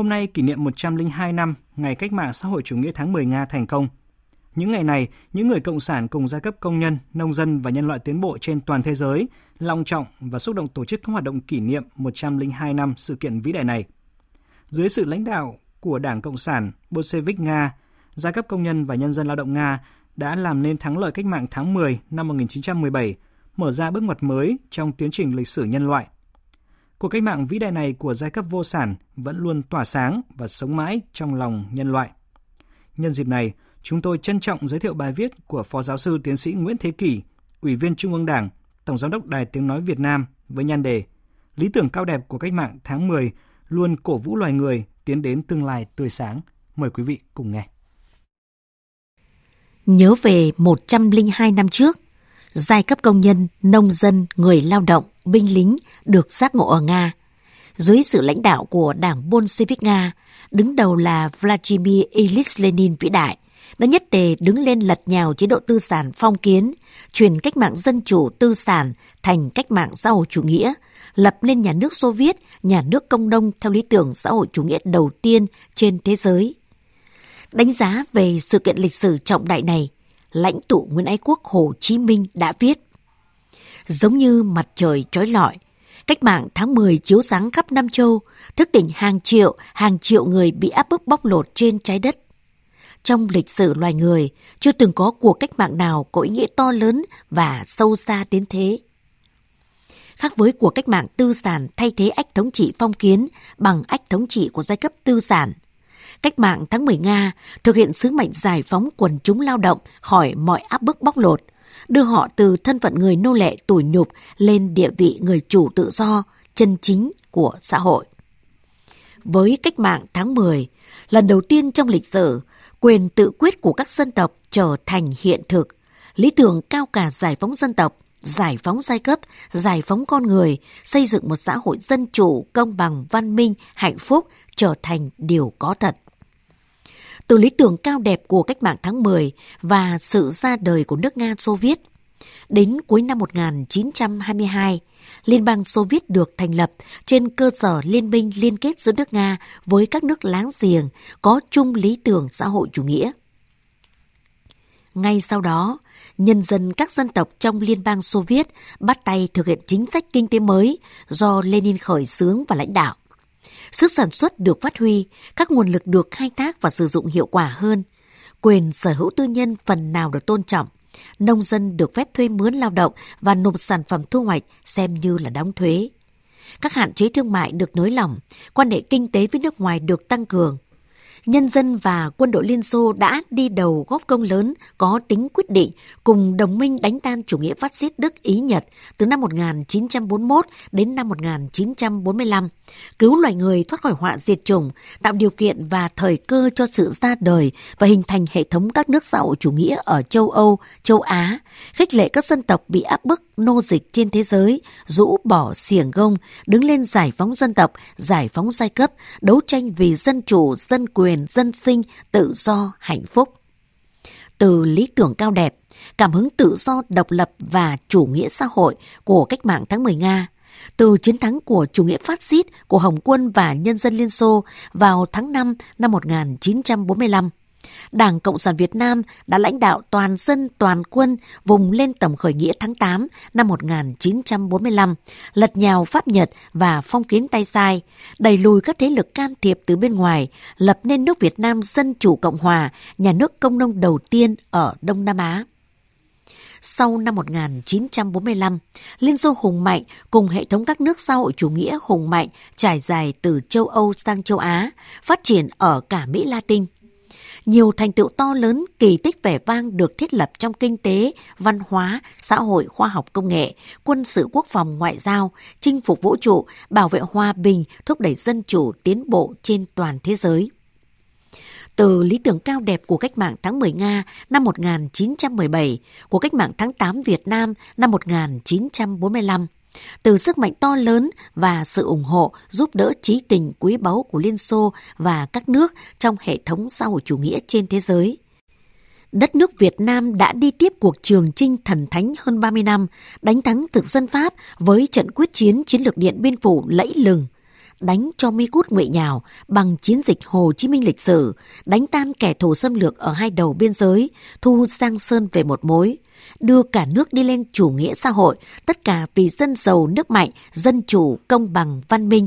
Hôm nay kỷ niệm 102 năm ngày cách mạng xã hội chủ nghĩa tháng 10 Nga thành công. Những ngày này, những người cộng sản cùng giai cấp công nhân, nông dân và nhân loại tiến bộ trên toàn thế giới long trọng và xúc động tổ chức các hoạt động kỷ niệm 102 năm sự kiện vĩ đại này. Dưới sự lãnh đạo của Đảng Cộng sản Bolshevik Nga, giai cấp công nhân và nhân dân lao động Nga đã làm nên thắng lợi cách mạng tháng 10 năm 1917, mở ra bước ngoặt mới trong tiến trình lịch sử nhân loại. Cuộc cách mạng vĩ đại này của giai cấp vô sản vẫn luôn tỏa sáng và sống mãi trong lòng nhân loại. Nhân dịp này, chúng tôi trân trọng giới thiệu bài viết của Phó Giáo sư Tiến sĩ Nguyễn Thế Kỷ, Ủy viên Trung ương Đảng, Tổng Giám đốc Đài Tiếng Nói Việt Nam với nhan đề Lý tưởng cao đẹp của cách mạng tháng 10 luôn cổ vũ loài người tiến đến tương lai tươi sáng. Mời quý vị cùng nghe. Nhớ về 102 năm trước, giai cấp công nhân, nông dân, người lao động, binh lính được giác ngộ ở Nga. Dưới sự lãnh đạo của Đảng Bolshevik Nga, đứng đầu là Vladimir Ilyich Lenin vĩ đại, đã nhất tề đứng lên lật nhào chế độ tư sản phong kiến, chuyển cách mạng dân chủ tư sản thành cách mạng xã hội chủ nghĩa, lập nên nhà nước Xô Viết, nhà nước công nông theo lý tưởng xã hội chủ nghĩa đầu tiên trên thế giới. Đánh giá về sự kiện lịch sử trọng đại này, lãnh tụ Nguyễn Ái Quốc Hồ Chí Minh đã viết Giống như mặt trời trói lọi, cách mạng tháng 10 chiếu sáng khắp Nam Châu, thức tỉnh hàng triệu, hàng triệu người bị áp bức bóc lột trên trái đất. Trong lịch sử loài người, chưa từng có cuộc cách mạng nào có ý nghĩa to lớn và sâu xa đến thế. Khác với cuộc cách mạng tư sản thay thế ách thống trị phong kiến bằng ách thống trị của giai cấp tư sản, Cách mạng tháng 10 Nga thực hiện sứ mệnh giải phóng quần chúng lao động khỏi mọi áp bức bóc lột, đưa họ từ thân phận người nô lệ tủi nhục lên địa vị người chủ tự do, chân chính của xã hội. Với cách mạng tháng 10, lần đầu tiên trong lịch sử, quyền tự quyết của các dân tộc trở thành hiện thực, lý tưởng cao cả giải phóng dân tộc, giải phóng giai cấp, giải phóng con người, xây dựng một xã hội dân chủ, công bằng, văn minh, hạnh phúc trở thành điều có thật từ lý tưởng cao đẹp của cách mạng tháng 10 và sự ra đời của nước Nga Xô Viết. Đến cuối năm 1922, Liên bang Xô Viết được thành lập trên cơ sở liên minh liên kết giữa nước Nga với các nước láng giềng có chung lý tưởng xã hội chủ nghĩa. Ngay sau đó, nhân dân các dân tộc trong Liên bang Xô Viết bắt tay thực hiện chính sách kinh tế mới do Lenin khởi xướng và lãnh đạo sức sản xuất được phát huy, các nguồn lực được khai thác và sử dụng hiệu quả hơn, quyền sở hữu tư nhân phần nào được tôn trọng, nông dân được phép thuê mướn lao động và nộp sản phẩm thu hoạch xem như là đóng thuế. Các hạn chế thương mại được nới lỏng, quan hệ kinh tế với nước ngoài được tăng cường, nhân dân và quân đội Liên Xô đã đi đầu góp công lớn có tính quyết định cùng đồng minh đánh tan chủ nghĩa phát xít Đức Ý Nhật từ năm 1941 đến năm 1945, cứu loài người thoát khỏi họa diệt chủng, tạo điều kiện và thời cơ cho sự ra đời và hình thành hệ thống các nước xã hội chủ nghĩa ở châu Âu, châu Á, khích lệ các dân tộc bị áp bức nô dịch trên thế giới, rũ bỏ xiềng gông, đứng lên giải phóng dân tộc, giải phóng giai cấp, đấu tranh vì dân chủ, dân quyền, dân sinh, tự do, hạnh phúc. Từ lý tưởng cao đẹp, cảm hứng tự do, độc lập và chủ nghĩa xã hội của cách mạng tháng 10 Nga, từ chiến thắng của chủ nghĩa phát xít của Hồng quân và nhân dân Liên Xô vào tháng 5 năm 1945, Đảng Cộng sản Việt Nam đã lãnh đạo toàn dân toàn quân vùng lên tổng khởi nghĩa tháng 8 năm 1945, lật nhào Pháp Nhật và phong kiến tay sai, đẩy lùi các thế lực can thiệp từ bên ngoài, lập nên nước Việt Nam Dân Chủ Cộng Hòa, nhà nước công nông đầu tiên ở Đông Nam Á. Sau năm 1945, Liên Xô hùng mạnh cùng hệ thống các nước xã hội chủ nghĩa hùng mạnh trải dài từ châu Âu sang châu Á, phát triển ở cả Mỹ Latin nhiều thành tựu to lớn, kỳ tích vẻ vang được thiết lập trong kinh tế, văn hóa, xã hội, khoa học công nghệ, quân sự quốc phòng ngoại giao, chinh phục vũ trụ, bảo vệ hòa bình, thúc đẩy dân chủ tiến bộ trên toàn thế giới. Từ lý tưởng cao đẹp của cách mạng tháng 10 Nga năm 1917, của cách mạng tháng 8 Việt Nam năm 1945, từ sức mạnh to lớn và sự ủng hộ giúp đỡ trí tình quý báu của Liên Xô và các nước trong hệ thống xã hội chủ nghĩa trên thế giới. Đất nước Việt Nam đã đi tiếp cuộc trường chinh thần thánh hơn 30 năm, đánh thắng thực dân Pháp với trận quyết chiến chiến lược điện biên phủ lẫy lừng đánh cho mi cút ngụy nhào bằng chiến dịch Hồ Chí Minh lịch sử, đánh tan kẻ thù xâm lược ở hai đầu biên giới, thu Giang Sơn về một mối, đưa cả nước đi lên chủ nghĩa xã hội, tất cả vì dân giàu nước mạnh, dân chủ, công bằng, văn minh.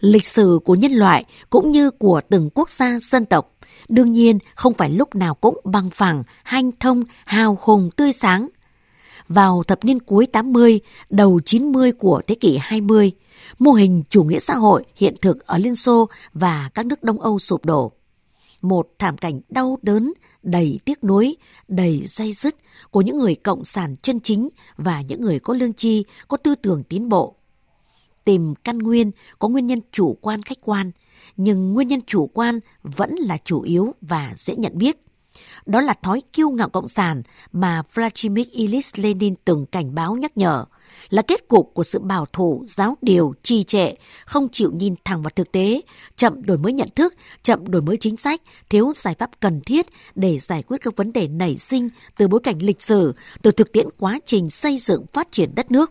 Lịch sử của nhân loại cũng như của từng quốc gia dân tộc đương nhiên không phải lúc nào cũng bằng phẳng, hanh thông, hào hùng tươi sáng. Vào thập niên cuối 80, đầu 90 của thế kỷ 20, mô hình chủ nghĩa xã hội hiện thực ở Liên Xô và các nước Đông Âu sụp đổ. Một thảm cảnh đau đớn, đầy tiếc nuối, đầy dây dứt của những người cộng sản chân chính và những người có lương tri, có tư tưởng tiến bộ. Tìm căn nguyên có nguyên nhân chủ quan khách quan, nhưng nguyên nhân chủ quan vẫn là chủ yếu và dễ nhận biết. Đó là thói kiêu ngạo cộng sản mà Vladimir Ilyich Lenin từng cảnh báo nhắc nhở, là kết cục của sự bảo thủ, giáo điều, trì trệ, không chịu nhìn thẳng vào thực tế, chậm đổi mới nhận thức, chậm đổi mới chính sách, thiếu giải pháp cần thiết để giải quyết các vấn đề nảy sinh từ bối cảnh lịch sử, từ thực tiễn quá trình xây dựng phát triển đất nước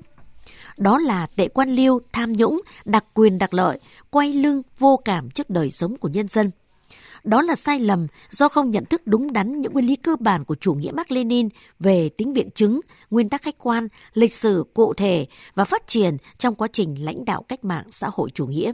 đó là tệ quan liêu, tham nhũng, đặc quyền đặc lợi, quay lưng vô cảm trước đời sống của nhân dân. Đó là sai lầm do không nhận thức đúng đắn những nguyên lý cơ bản của chủ nghĩa Mark Lenin về tính biện chứng, nguyên tắc khách quan, lịch sử cụ thể và phát triển trong quá trình lãnh đạo cách mạng xã hội chủ nghĩa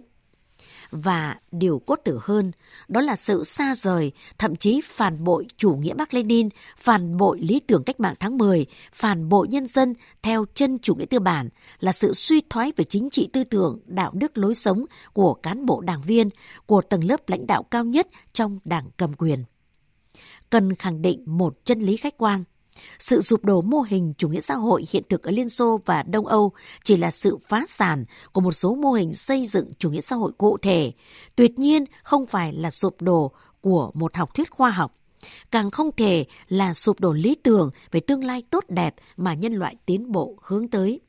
và điều cốt tử hơn đó là sự xa rời, thậm chí phản bội chủ nghĩa Mark Lenin, phản bội lý tưởng cách mạng tháng 10, phản bội nhân dân theo chân chủ nghĩa tư bản là sự suy thoái về chính trị tư tưởng, đạo đức lối sống của cán bộ đảng viên, của tầng lớp lãnh đạo cao nhất trong đảng cầm quyền. Cần khẳng định một chân lý khách quan – sự sụp đổ mô hình chủ nghĩa xã hội hiện thực ở Liên Xô và Đông Âu chỉ là sự phá sản của một số mô hình xây dựng chủ nghĩa xã hội cụ thể, tuyệt nhiên không phải là sụp đổ của một học thuyết khoa học. Càng không thể là sụp đổ lý tưởng về tương lai tốt đẹp mà nhân loại tiến bộ hướng tới.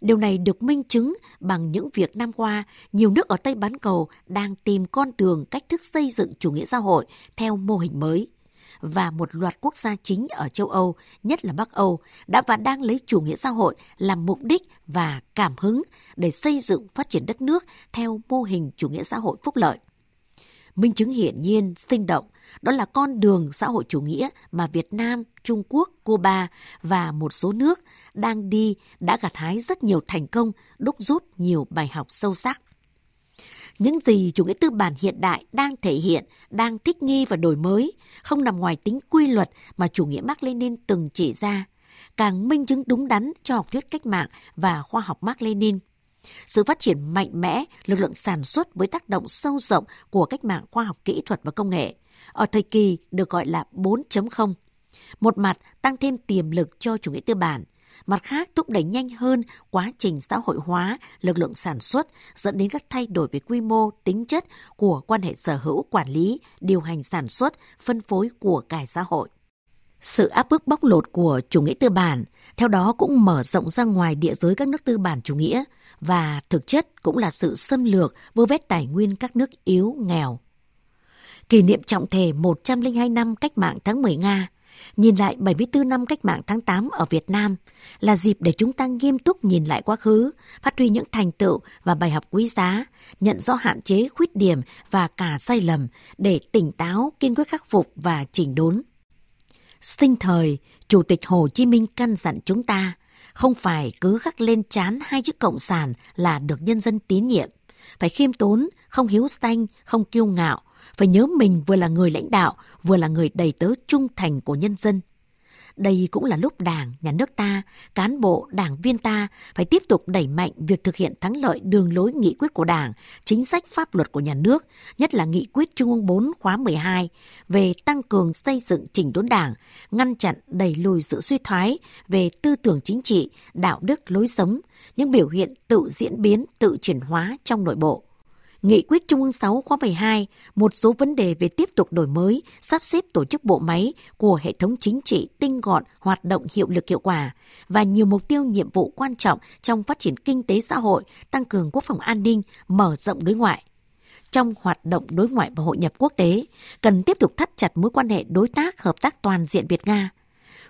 Điều này được minh chứng bằng những việc năm qua, nhiều nước ở Tây Bán Cầu đang tìm con đường cách thức xây dựng chủ nghĩa xã hội theo mô hình mới và một loạt quốc gia chính ở châu Âu, nhất là Bắc Âu, đã và đang lấy chủ nghĩa xã hội làm mục đích và cảm hứng để xây dựng phát triển đất nước theo mô hình chủ nghĩa xã hội phúc lợi. Minh chứng hiển nhiên, sinh động, đó là con đường xã hội chủ nghĩa mà Việt Nam, Trung Quốc, Cuba và một số nước đang đi đã gặt hái rất nhiều thành công, đúc rút nhiều bài học sâu sắc. Những gì chủ nghĩa tư bản hiện đại đang thể hiện, đang thích nghi và đổi mới, không nằm ngoài tính quy luật mà chủ nghĩa Mark Lenin từng chỉ ra, càng minh chứng đúng đắn cho học thuyết cách mạng và khoa học Mark Lenin. Sự phát triển mạnh mẽ, lực lượng sản xuất với tác động sâu rộng của cách mạng khoa học kỹ thuật và công nghệ, ở thời kỳ được gọi là 4.0. Một mặt tăng thêm tiềm lực cho chủ nghĩa tư bản, mặt khác thúc đẩy nhanh hơn quá trình xã hội hóa lực lượng sản xuất dẫn đến các thay đổi về quy mô, tính chất của quan hệ sở hữu, quản lý, điều hành sản xuất, phân phối của cải xã hội. Sự áp bức bóc lột của chủ nghĩa tư bản, theo đó cũng mở rộng ra ngoài địa giới các nước tư bản chủ nghĩa và thực chất cũng là sự xâm lược vơ vét tài nguyên các nước yếu, nghèo. Kỷ niệm trọng thể 102 năm cách mạng tháng 10 Nga – Nhìn lại 74 năm cách mạng tháng 8 ở Việt Nam là dịp để chúng ta nghiêm túc nhìn lại quá khứ, phát huy những thành tựu và bài học quý giá, nhận rõ hạn chế, khuyết điểm và cả sai lầm để tỉnh táo, kiên quyết khắc phục và chỉnh đốn. Sinh thời, Chủ tịch Hồ Chí Minh căn dặn chúng ta không phải cứ khắc lên chán hai chữ cộng sản là được nhân dân tín nhiệm, phải khiêm tốn, không hiếu xanh, không kiêu ngạo, phải nhớ mình vừa là người lãnh đạo, vừa là người đầy tớ trung thành của nhân dân. Đây cũng là lúc Đảng, Nhà nước ta, cán bộ, đảng viên ta phải tiếp tục đẩy mạnh việc thực hiện thắng lợi đường lối nghị quyết của Đảng, chính sách pháp luật của nhà nước, nhất là nghị quyết Trung ương 4 khóa 12 về tăng cường xây dựng chỉnh đốn Đảng, ngăn chặn đẩy lùi sự suy thoái về tư tưởng chính trị, đạo đức, lối sống, những biểu hiện tự diễn biến, tự chuyển hóa trong nội bộ Nghị quyết Trung ương 6 khóa 12, một số vấn đề về tiếp tục đổi mới, sắp xếp tổ chức bộ máy của hệ thống chính trị tinh gọn, hoạt động hiệu lực hiệu quả và nhiều mục tiêu nhiệm vụ quan trọng trong phát triển kinh tế xã hội, tăng cường quốc phòng an ninh, mở rộng đối ngoại trong hoạt động đối ngoại và hội nhập quốc tế, cần tiếp tục thắt chặt mối quan hệ đối tác hợp tác toàn diện Việt Nga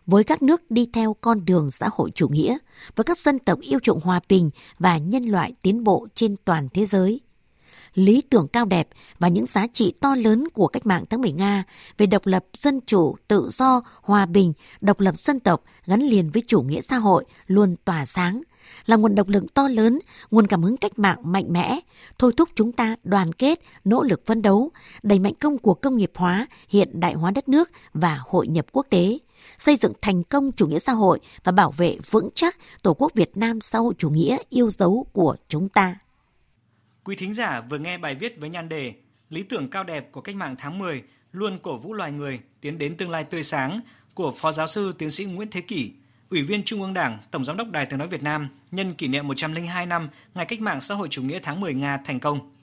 với các nước đi theo con đường xã hội chủ nghĩa, với các dân tộc yêu chuộng hòa bình và nhân loại tiến bộ trên toàn thế giới lý tưởng cao đẹp và những giá trị to lớn của cách mạng tháng 10 Nga về độc lập, dân chủ, tự do, hòa bình, độc lập dân tộc gắn liền với chủ nghĩa xã hội luôn tỏa sáng, là nguồn động lực to lớn, nguồn cảm hứng cách mạng mạnh mẽ, thôi thúc chúng ta đoàn kết, nỗ lực phấn đấu, đẩy mạnh công cuộc công nghiệp hóa, hiện đại hóa đất nước và hội nhập quốc tế, xây dựng thành công chủ nghĩa xã hội và bảo vệ vững chắc Tổ quốc Việt Nam xã hội chủ nghĩa yêu dấu của chúng ta. Quý thính giả vừa nghe bài viết với nhan đề Lý tưởng cao đẹp của cách mạng tháng 10 luôn cổ vũ loài người tiến đến tương lai tươi sáng của Phó Giáo sư Tiến sĩ Nguyễn Thế Kỷ, Ủy viên Trung ương Đảng, Tổng giám đốc Đài Tiếng nói Việt Nam nhân kỷ niệm 102 năm Ngày cách mạng xã hội chủ nghĩa tháng 10 Nga thành công.